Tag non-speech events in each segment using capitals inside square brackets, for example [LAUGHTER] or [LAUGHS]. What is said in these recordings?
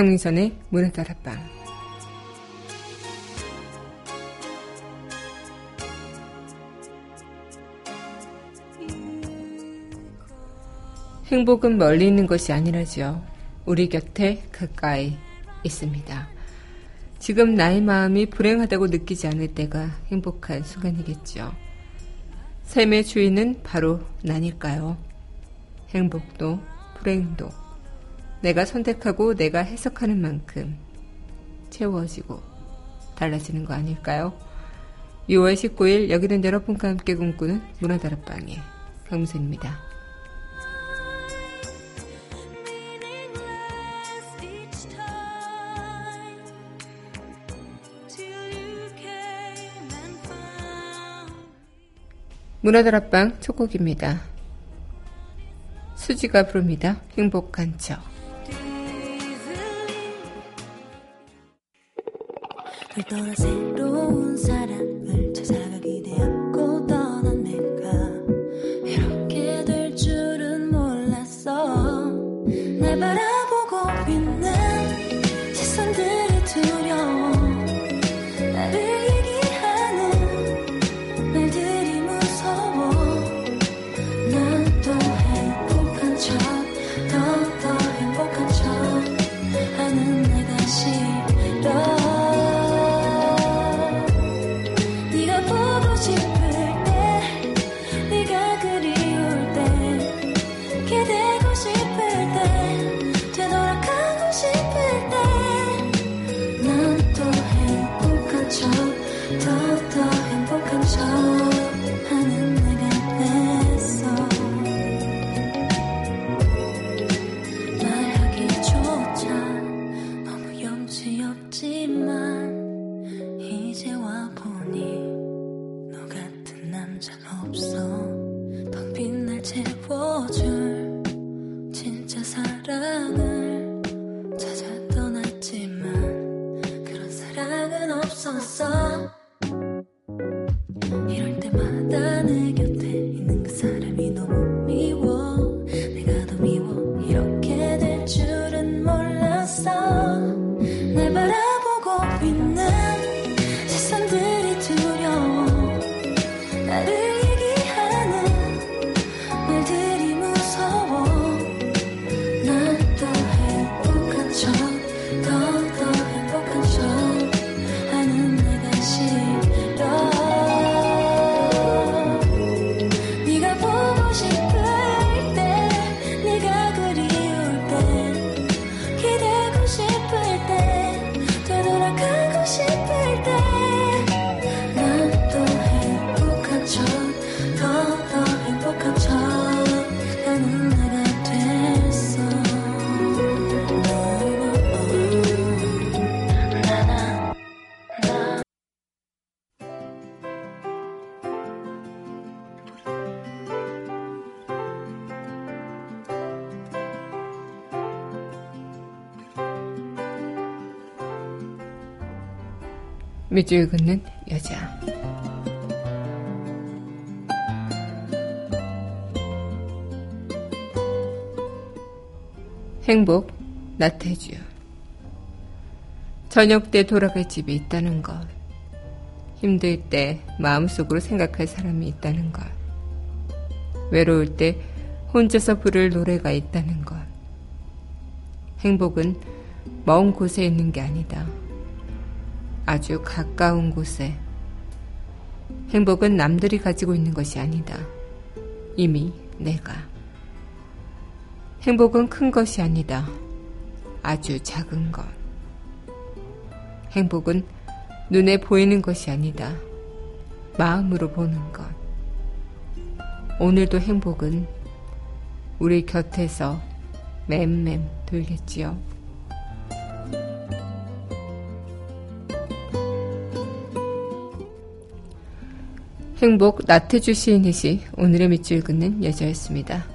강민선의 문화 다락방 행복은 멀리 있는 것이 아니라죠. 우리 곁에 가까이 있습니다. 지금 나의 마음이 불행하다고 느끼지 않을 때가 행복한 순간이겠죠. 삶의 주인은 바로 나니까요. 행복도 불행도 내가 선택하고 내가 해석하는 만큼 채워지고 달라지는 거 아닐까요? 6월 19일 여기는 여러분과 함께 꿈꾸는 문화다락방의 강무선입니다. 문화다락방 첫 곡입니다. 수지가 부릅니다. 행복한 척. 돌돌아 새 밑줄 긋는 여자. 행복, 나태주. 저녁 때 돌아갈 집이 있다는 것. 힘들 때 마음속으로 생각할 사람이 있다는 것. 외로울 때 혼자서 부를 노래가 있다는 것. 행복은 먼 곳에 있는 게 아니다. 아주 가까운 곳에 행복은 남들이 가지고 있는 것이 아니다. 이미 내가. 행복은 큰 것이 아니다. 아주 작은 것. 행복은 눈에 보이는 것이 아니다. 마음으로 보는 것. 오늘도 행복은 우리 곁에서 맴맴 돌겠지요. 행복 나태주 시인의 시 오늘의 밑줄 긋는 여자였습니다.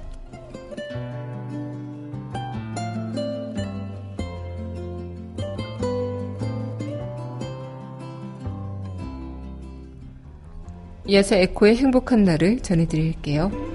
이어서 에코의 행복한 날을 전해드릴게요.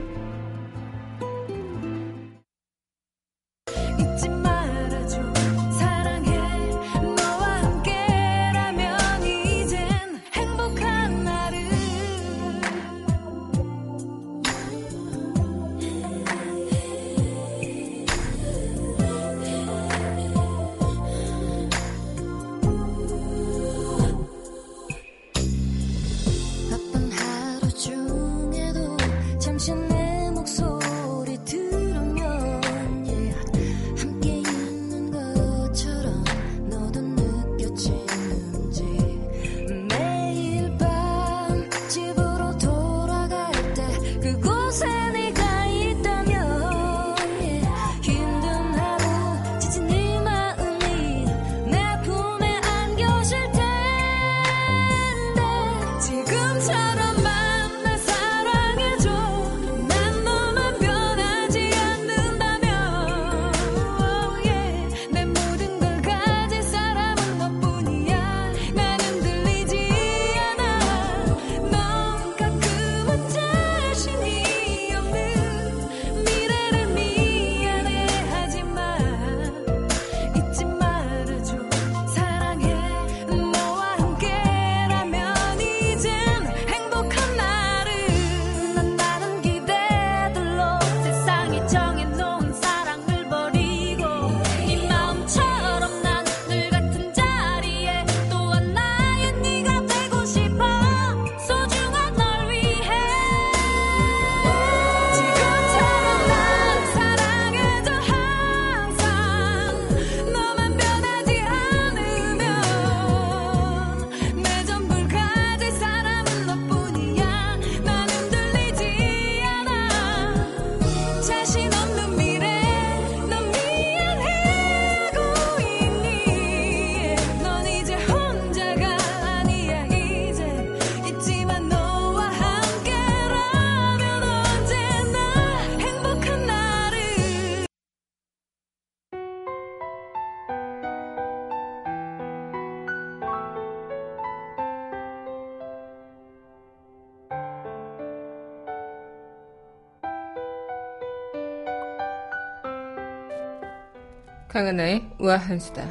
강하나의 우아한 수다.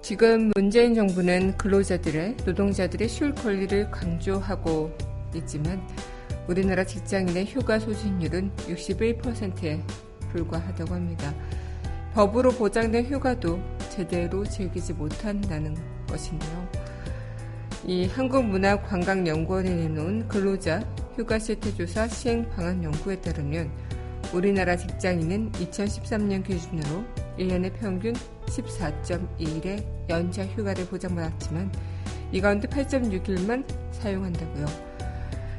지금 문재인 정부는 근로자들의 노동자들의 쉴 권리를 강조하고 있지만 우리나라 직장인의 휴가 소진율은 61%에 불과하다고 합니다. 법으로 보장된 휴가도 제대로 즐기지 못한다는 것인데요. 이 한국문화관광연구원이 내놓은 근로자 휴가 실태조사 시행 방안 연구에 따르면 우리나라 직장인은 2013년 기준으로 1년에 평균 14.2일의 연차 휴가를 보장받았지만 이 가운데 8.6일만 사용한다고요.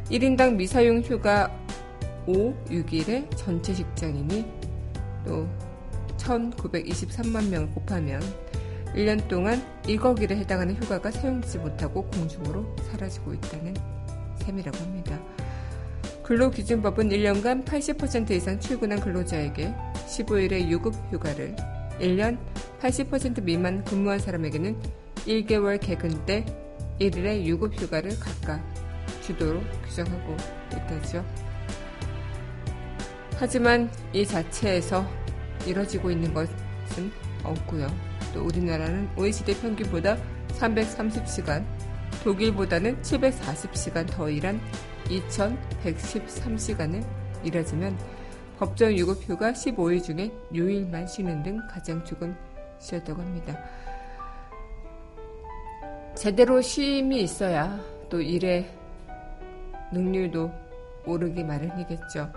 1인당 미사용 휴가 5, 6일에 전체 직장인이 또 1923만 명을 곱하면 1년 동안 1억 일에 해당하는 휴가가 사용되지 못하고 공중으로 사라지고 있다는 셈이라고 합니다. 근로기준법은 1년간 80% 이상 출근한 근로자에게 15일의 유급 휴가를 1년 80% 미만 근무한 사람에게는 1개월 개근 때 1일의 유급 휴가를 각각 주도록 규정하고 있다죠. 하지만 이 자체에서 이뤄지고 있는 것은 없고요. 또 우리나라는 OECD 평균보다 330시간, 독일보다는 740시간 더 일한 2113시간을 일하지만 법정 유급휴가 15일 중에 6일만 쉬는 등 가장 조금 쉬었다고 합니다. 제대로 쉼이 있어야 또 일의 능률도 오르기 마련이겠죠.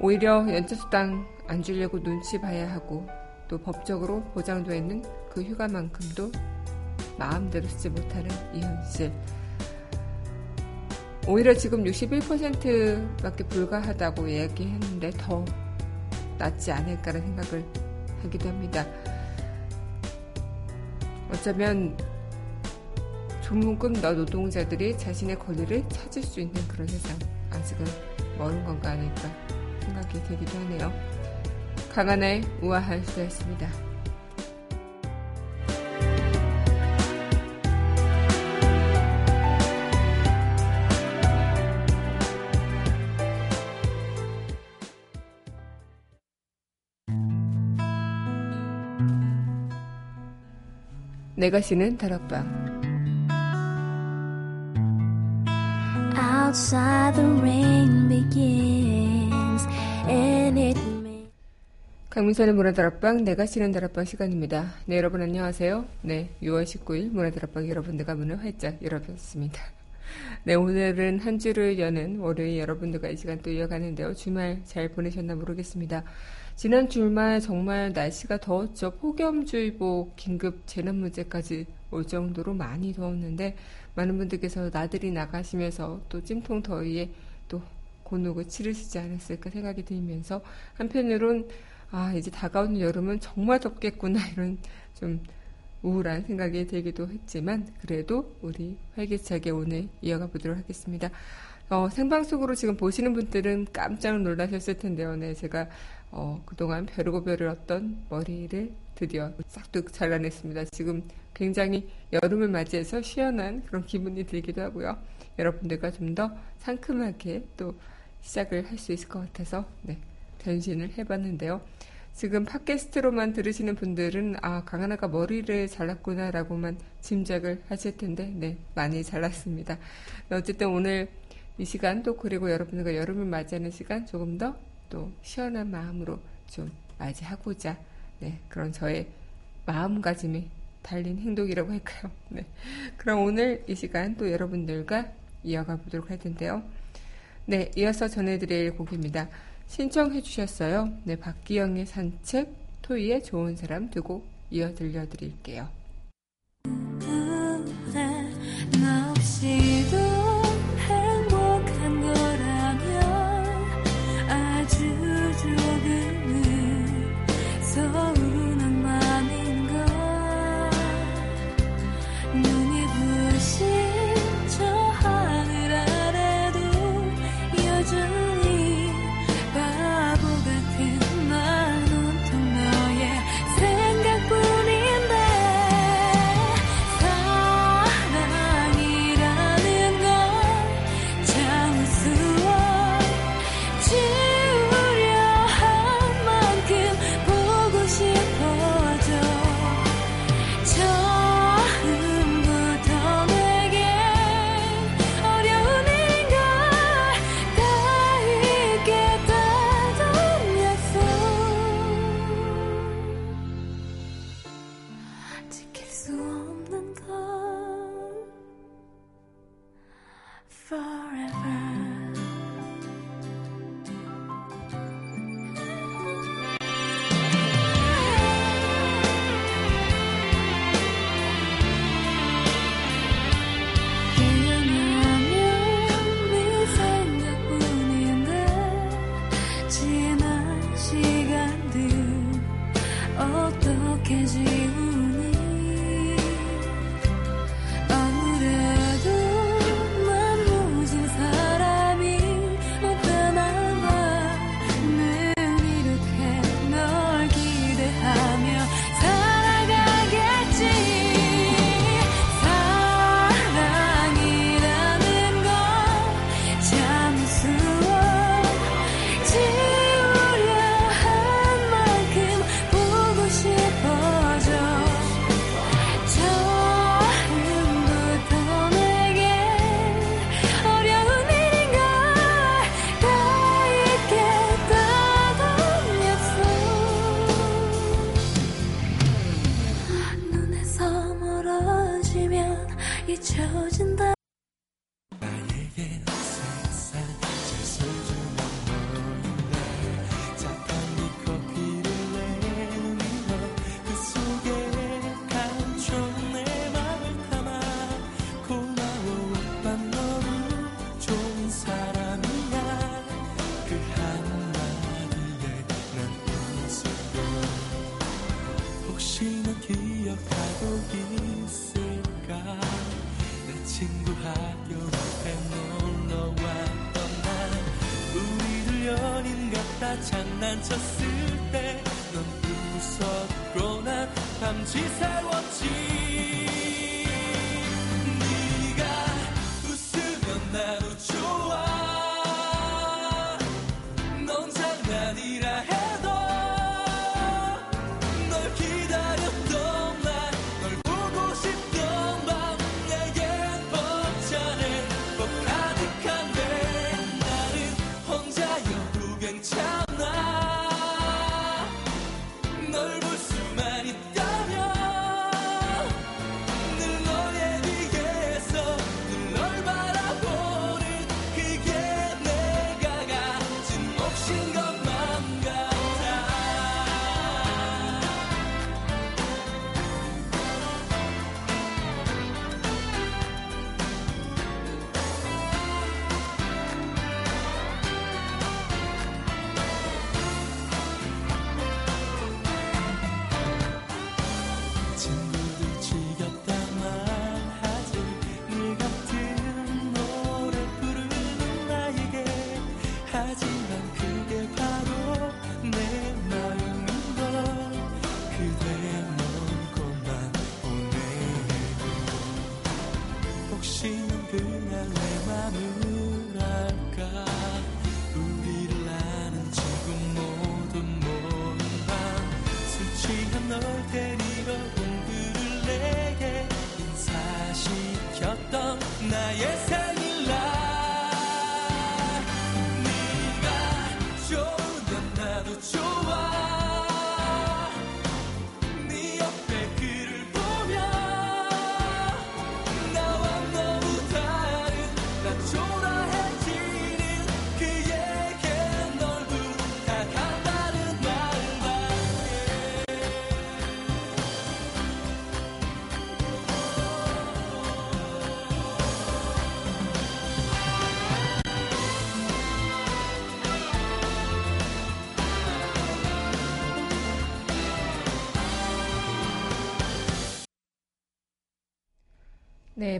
오히려 연차수당 안 주려고 눈치 봐야 하고 또 법적으로 보장되어 있는 그 휴가만큼도 마음대로 쓰지 못하는 이 현실. 오히려 지금 61%밖에 불과하다고 얘기했는데 더 낫지 않을까라는 생각을 하기도 합니다. 어쩌면 조금 더 노동자들이 자신의 권리를 찾을 수 있는 그런 세상 아직은 멀은 건가 아닐까 생각이 되기도 하네요. 강한의 우아한 수다였습니다. 내가 쉬는 다락방 Outside the rain begins and it 강민선의 문화다락방 내가 쉬는 다락방 시간입니다. 네 여러분 안녕하세요. 네 6월 19일 문화다락방 여러분들과 문을 활짝 열어봤습니다. [LAUGHS] 네 오늘은 한 주를 여는 월요일 여러분들과 이 시간 또 이어가는데요. 주말 잘 보내셨나 모르겠습니다. 지난 주말 정말 날씨가 더웠죠. 폭염주의보 긴급 재난문제까지 올 정도로 많이 더웠는데 많은 분들께서 나들이 나가시면서 또 찜통 더위에 또 곤혹을 치르시지 않았을까 생각이 들면서 한편으론 아 이제 다가오는 여름은 정말 덥겠구나 이런 좀 우울한 생각이 들기도 했지만 그래도 우리 활기차게 오늘 이어가 보도록 하겠습니다. 어, 생방송으로 지금 보시는 분들은 깜짝 놀라셨을 텐데요. 네, 제가 어, 그동안 벼르고 벼르었던 머리를 드디어 싹둑 잘라냈습니다. 지금 굉장히 여름을 맞이해서 시원한 그런 기분이 들기도 하고요. 여러분들과 좀 더 상큼하게 또 시작을 할 수 있을 것 같아서 네, 변신을 해봤는데요. 지금 팟캐스트로만 들으시는 분들은 아 강하나가 머리를 잘랐구나라고만 짐작을 하실 텐데 네 많이 잘랐습니다. 어쨌든 오늘 이 시간 또 그리고 여러분들과 여름을 맞이하는 시간 조금 더 또 시원한 마음으로 좀 맞이하고자 네 그런 저의 마음가짐이 달린 행동이라고 할까요? 네 그럼 오늘 이 시간 또 여러분들과 이어가 보도록 할 텐데요. 네 이어서 전해드릴 곡입니다. 신청해 주셨어요. 네 박기영의 산책 토이의 좋은 사람 두곡 이어 들려드릴게요. forever.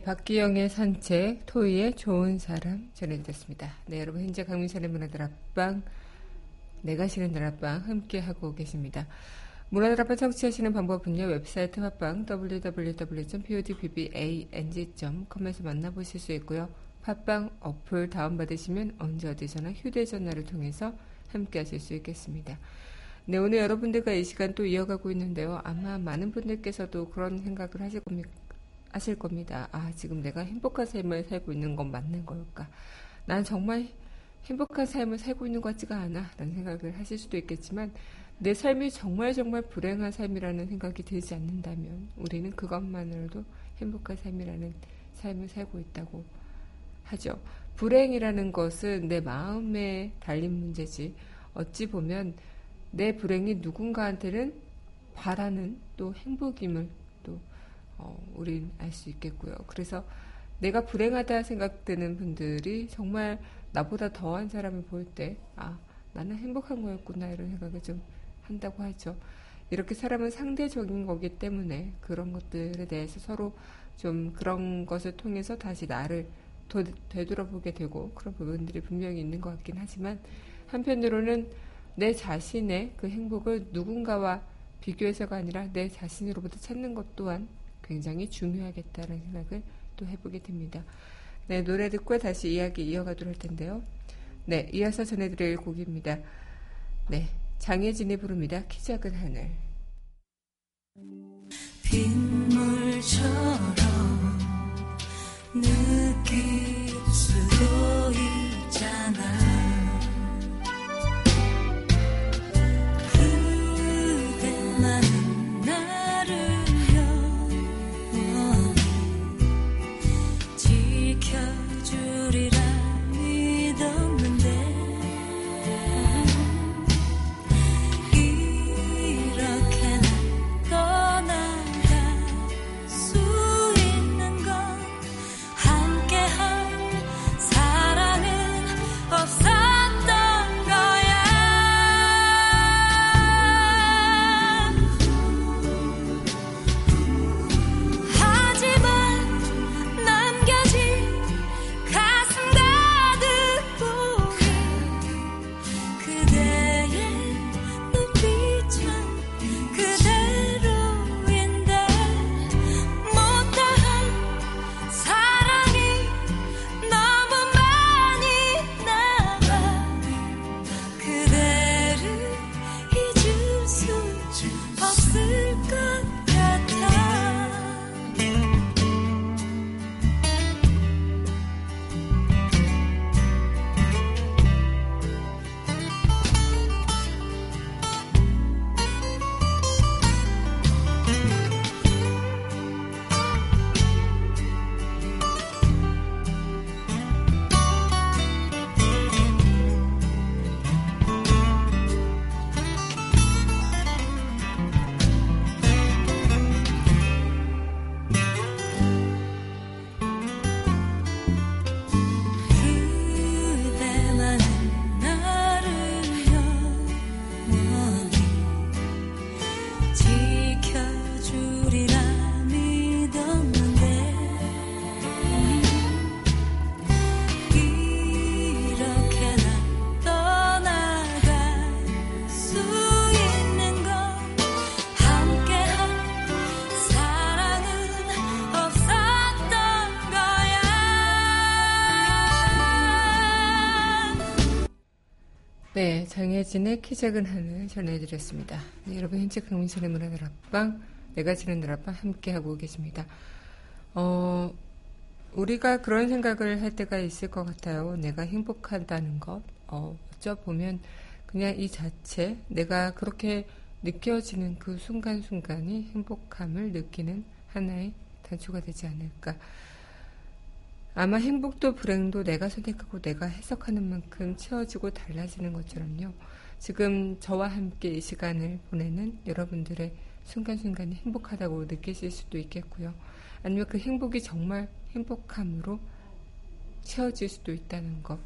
박기영의 산책, 토이의 좋은 사람 전해드렸습니다. 네, 여러분 현재 강민선의 문화들 앞방, 내가 싫은 날 앞방 함께 하고 계십니다. 문화들 앞방 청취하시는 방법은요, 웹사이트 팟빵 www.podbbang.com에서 만나보실 수 있고요. 팟빵 어플 다운받으시면 언제 어디서나 휴대전화를 통해서 함께 하실 수 있겠습니다. 네, 오늘 여러분들과 이 시간 또 이어가고 있는데요. 아마 많은 분들께서도 그런 생각을 하실 겁니다. 아실 겁니다. 아, 지금 내가 행복한 삶을 살고 있는 건 맞는 걸까? 난 정말 행복한 삶을 살고 있는 것 같지가 않아. 라는 생각을 하실 수도 있겠지만, 내 삶이 정말 정말 불행한 삶이라는 생각이 들지 않는다면, 우리는 그것만으로도 행복한 삶이라는 삶을 살고 있다고 하죠. 불행이라는 것은 내 마음에 달린 문제지. 어찌 보면 내 불행이 누군가한테는 바라는 또 행복임을 또 어, 우린 알 수 있겠고요. 그래서 내가 불행하다 생각되는 분들이 정말 나보다 더한 사람을 볼 때, 아, 나는 행복한 거였구나, 이런 생각을 좀 한다고 하죠. 이렇게 사람은 상대적인 거기 때문에 그런 것들에 대해서 서로 좀 그런 것을 통해서 다시 나를 도, 되돌아보게 되고 그런 부분들이 분명히 있는 것 같긴 하지만 한편으로는 내 자신의 그 행복을 누군가와 비교해서가 아니라 내 자신으로부터 찾는 것 또한 굉장히 중요하겠다는 생각을 또 해보게 됩니다. 네, 노래 듣고 다시 이야기 이어가도록 할 텐데요. 네, 이어서 전해드릴 곡입니다. 네, 장혜진이 부릅니다. 키 작은 하늘. 빗물처럼 네, 정혜진의 키 작은 하늘 전해드렸습니다. 네, 여러분 현재 강민선의 문화들 앞방, 내가 지는 날 앞방 함께하고 계십니다. 어, 우리가 그런 생각을 할 때가 있을 것 같아요. 내가 행복하다는 것. 어, 어쩌보면 그냥 이 자체, 내가 그렇게 느껴지는 그 순간순간이 행복함을 느끼는 하나의 단초가 되지 않을까. 아마 행복도 불행도 내가 선택하고 내가 해석하는 만큼 채워지고 달라지는 것처럼요. 지금 저와 함께 이 시간을 보내는 여러분들의 순간순간이 행복하다고 느끼실 수도 있겠고요. 아니면 그 행복이 정말 행복함으로 채워질 수도 있다는 것.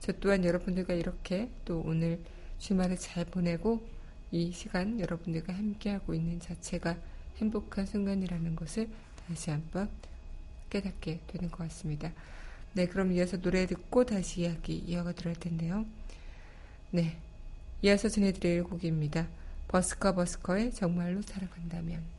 저 또한 여러분들과 이렇게 또 오늘 주말을 잘 보내고 이 시간 여러분들과 함께하고 있는 자체가 행복한 순간이라는 것을 다시 한번 깨닫게 되는 것 같습니다. 네, 그럼 이어서 노래 듣고 다시 이야기 이어가도록 할 텐데요. 네, 이어서 전해드릴 곡입니다. 버스커 버스커의 정말로 살아간다면.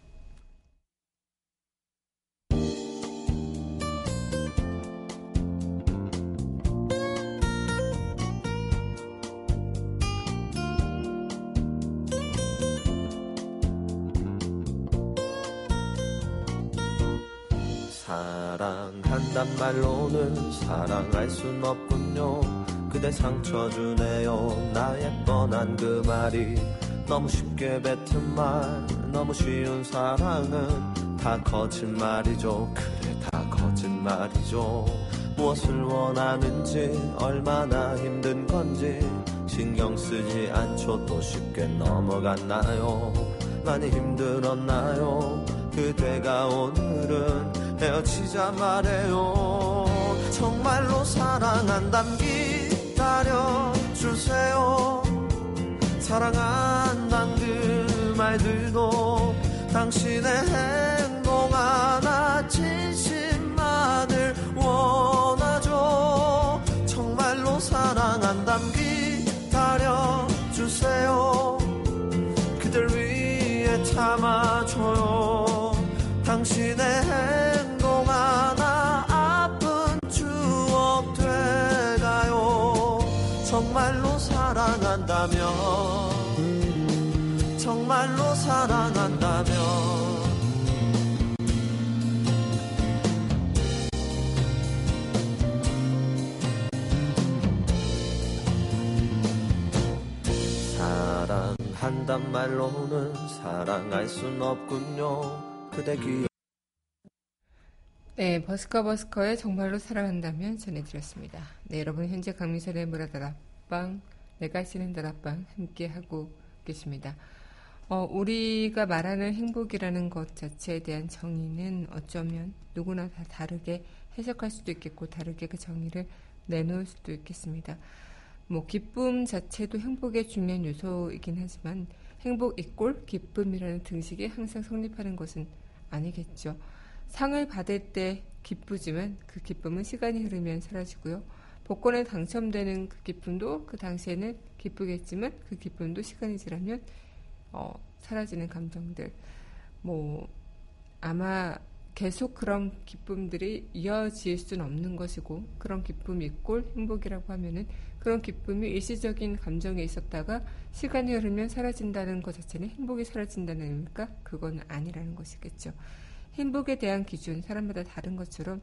사랑한단 말로는 사랑할 순 없군요. 그대 상처 주네요. 나의 뻔한 그 말이 너무 쉽게 뱉은 말 너무 쉬운 사랑은 다 거짓말이죠. 그래 다 거짓말이죠. 무엇을 원하는지 얼마나 힘든 건지 신경 쓰지 않죠. 또 쉽게 넘어갔나요? 많이 힘들었나요? 그대가 오늘은 헤어지자 말해요. 정말로 사랑한담 기다려주세요. 사랑한단 그 말들도 당신의 행복 하나 진심만을 원하죠. 정말로 사랑한담 기다려주세요. 그댈 위해 참아줘요. 당신의 사랑한다면 정말로 사랑한다면 사랑한단 말로는 사랑할 순 없군요 그대 기 네, 버스커 버스커의 정말로 사랑한다면 전해드렸습니다. 네, 여러분 현재 강민선의 문화다락방, 내가 쓰는 다락방 함께 하고 계십니다. 어, 우리가 말하는 행복이라는 것 자체에 대한 정의는 어쩌면 누구나 다 다르게 해석할 수도 있겠고 다르게 그 정의를 내놓을 수도 있겠습니다. 뭐 기쁨 자체도 행복의 중요한 요소이긴 하지만 행복 이꼴 기쁨이라는 등식이 항상 성립하는 것은 아니겠죠. 상을 받을 때 기쁘지만 그 기쁨은 시간이 흐르면 사라지고요. 복권에 당첨되는 그 기쁨도 그 당시에는 기쁘겠지만 그 기쁨도 시간이 지나면 어, 사라지는 감정들. 뭐 아마 계속 그런 기쁨들이 이어질 수는 없는 것이고 그런 기쁨이 꼴 행복이라고 하면은 그런 기쁨이 일시적인 감정에 있었다가 시간이 흐르면 사라진다는 것 자체는 행복이 사라진다는 의미일까? 그건 아니라는 것이겠죠. 행복에 대한 기준 사람마다 다른 것처럼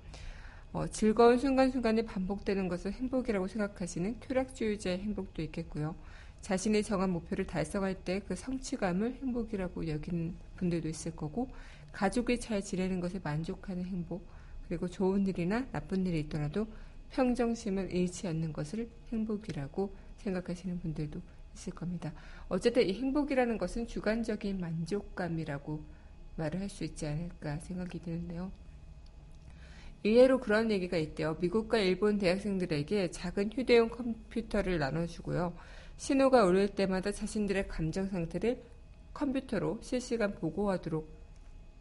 어, 즐거운 순간순간이 반복되는 것을 행복이라고 생각하시는 쾌락주의자의 행복도 있겠고요. 자신의 정한 목표를 달성할 때 그 성취감을 행복이라고 여기는 분들도 있을 거고 가족이 잘 지내는 것에 만족하는 행복 그리고 좋은 일이나 나쁜 일이 있더라도 평정심을 잃지 않는 것을 행복이라고 생각하시는 분들도 있을 겁니다. 어쨌든 이 행복이라는 것은 주관적인 만족감이라고 말을 할 수 있지 않을까 생각이 드는데요. 의외로 그런 얘기가 있대요. 미국과 일본 대학생들에게 작은 휴대용 컴퓨터를 나눠주고요. 신호가 울릴 때마다 자신들의 감정 상태를 컴퓨터로 실시간 보고하도록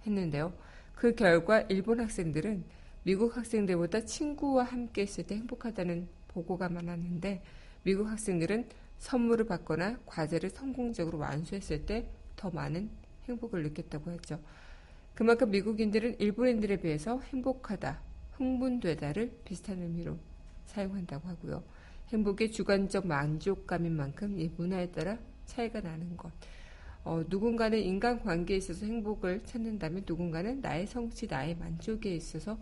했는데요. 그 결과 일본 학생들은 미국 학생들보다 친구와 함께 있을 때 행복하다는 보고가 많았는데 미국 학생들은 선물을 받거나 과제를 성공적으로 완수했을 때 더 많은 행복을 느꼈다고 했죠. 그만큼 미국인들은 일본인들에 비해서 행복하다, 흥분되다를 비슷한 의미로 사용한다고 하고요. 행복의 주관적 만족감인 만큼 이 문화에 따라 차이가 나는 것. 어, 누군가는 인간 관계에 있어서 행복을 찾는다면 누군가는 나의 성취, 나의 만족에 있어서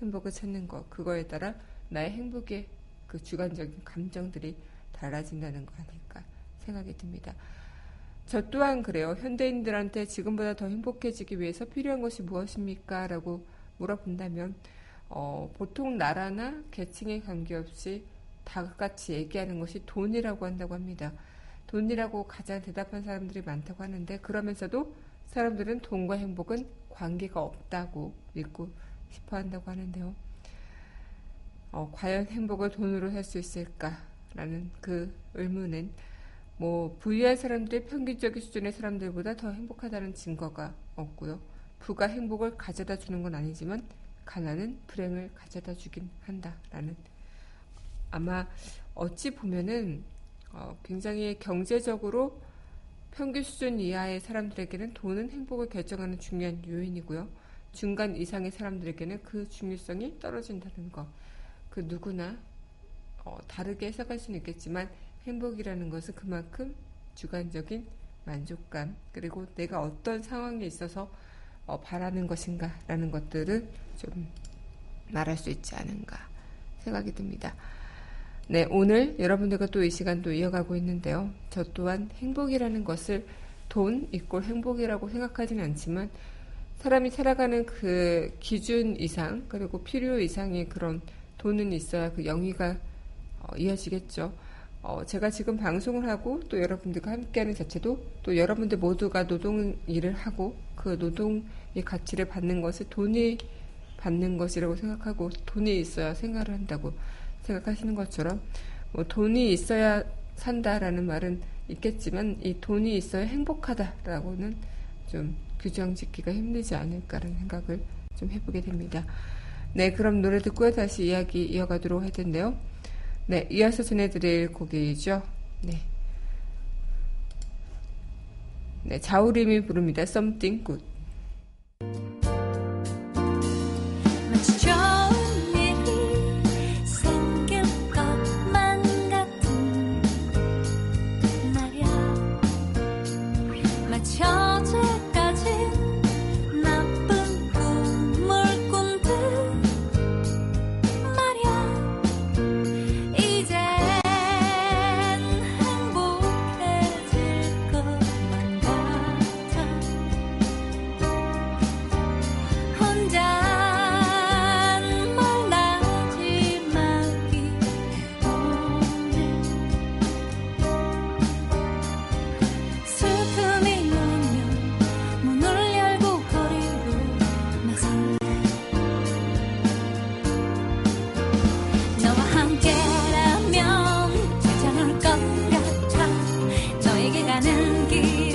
행복을 찾는 것. 그거에 따라 나의 행복의 그 주관적인 감정들이 달라진다는 거 아닐까 생각이 듭니다. 저 또한 그래요. 현대인들한테 지금보다 더 행복해지기 위해서 필요한 것이 무엇입니까? 라고 물어본다면, 어, 보통 나라나 계층에 관계없이 다 같이 얘기하는 것이 돈이라고 한다고 합니다. 돈이라고 가장 대답한 사람들이 많다고 하는데, 그러면서도 사람들은 돈과 행복은 관계가 없다고 믿고 싶어 한다고 하는데요. 어, 과연 행복을 돈으로 살 수 있을까라는 그 의문은 뭐 부유한 사람들이 평균적인 수준의 사람들보다 더 행복하다는 증거가 없고요. 부가 행복을 가져다 주는 건 아니지만 가난은 불행을 가져다 주긴 한다라는 아마 어찌 보면은 어, 굉장히 경제적으로 평균 수준 이하의 사람들에게는 돈은 행복을 결정하는 중요한 요인이고요. 중간 이상의 사람들에게는 그 중요성이 떨어진다는 것. 그 누구나 어, 다르게 해석할 수는 있겠지만 행복이라는 것은 그만큼 주관적인 만족감 그리고 내가 어떤 상황에 있어서 어, 바라는 것인가라는 것들을 좀 말할 수 있지 않은가 생각이 듭니다. 네, 오늘 여러분들과 또 이 시간 도 이어가고 있는데요. 저 또한 행복이라는 것을 돈 이꼴 행복이라고 생각하지는 않지만 사람이 살아가는 그 기준 이상 그리고 필요 이상의 그런 돈은 있어야 그 영위가 어, 이어지겠죠. 어, 제가 지금 방송을 하고 또 여러분들과 함께하는 자체도 또 여러분들 모두가 노동 일을 하고 그 노동의 가치를 받는 것을 돈이 받는 것이라고 생각하고 돈이 있어야 생활을 한다고 생각하시는 것처럼 뭐 돈이 있어야 산다라는 말은 있겠지만 이 돈이 있어야 행복하다라고는 좀 규정 짓기가 힘들지 않을까라는 생각을 좀 해보게 됩니다. 네, 그럼 노래 듣고 다시 이야기 이어가도록 할 텐데요. 네, 이어서 전해드릴 곡이죠. 네. 네, 자우림이 부릅니다. Something Good. 가는 길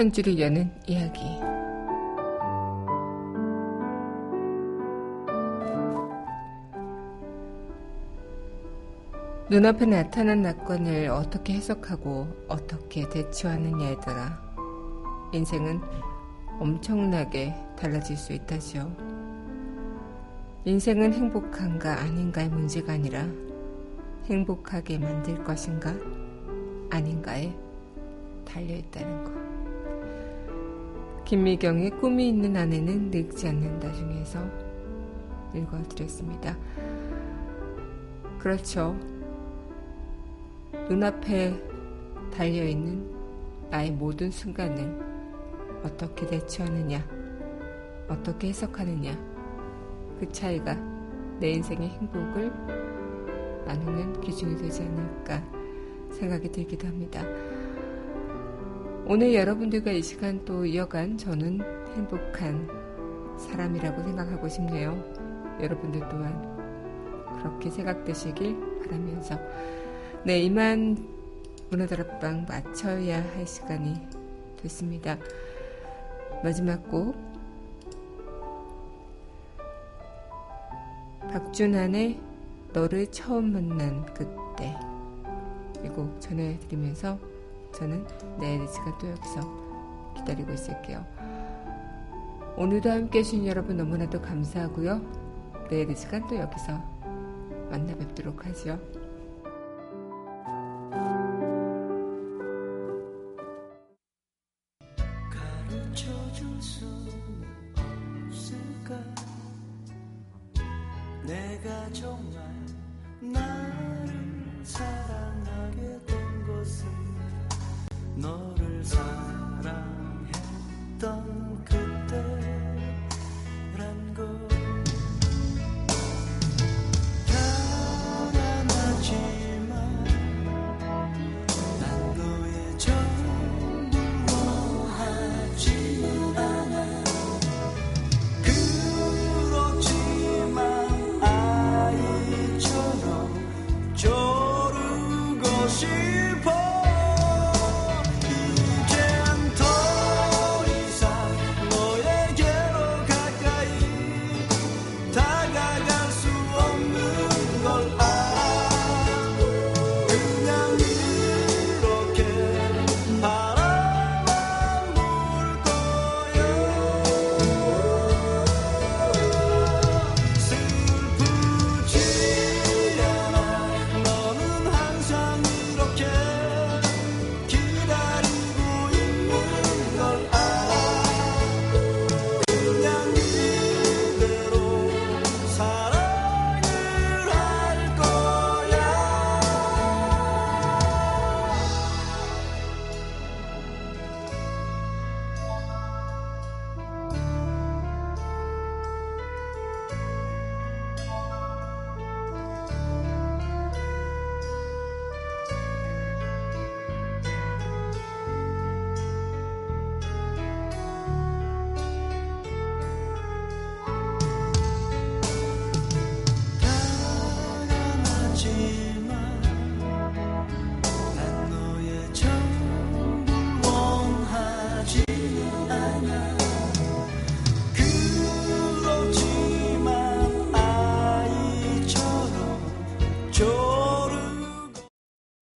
한 줄을 여는 이야기. 눈앞에 나타난 낙관을 어떻게 해석하고 어떻게 대처하느냐에 따라 인생은 엄청나게 달라질 수 있다지요. 인생은 행복한가 아닌가의 문제가 아니라 행복하게 만들 것인가 아닌가에 달려있다는 것. 김미경의 꿈이 있는 아내는 늙지 않는다 중에서 읽어드렸습니다. 그렇죠. 눈앞에 달려있는 나의 모든 순간을 어떻게 대처하느냐, 어떻게 해석하느냐, 그 차이가 내 인생의 행복을 나누는 기준이 되지 않을까 생각이 들기도 합니다. 오늘 여러분들과 이 시간 또 이어간 저는 행복한 사람이라고 생각하고 싶네요. 여러분들 또한 그렇게 생각되시길 바라면서 네, 이만 문화다락방 마쳐야 할 시간이 됐습니다. 마지막 곡 박준환의 너를 처음 만난 그때 이 곡 전해드리면서 저는 내일 이 시간 또 여기서 기다리고 있을게요. 오늘도 함께 해주신 여러분 너무나도 감사하고요. 내일 이 시간 또 여기서 만나 뵙도록 하죠. 내가 정말 나를 사랑 너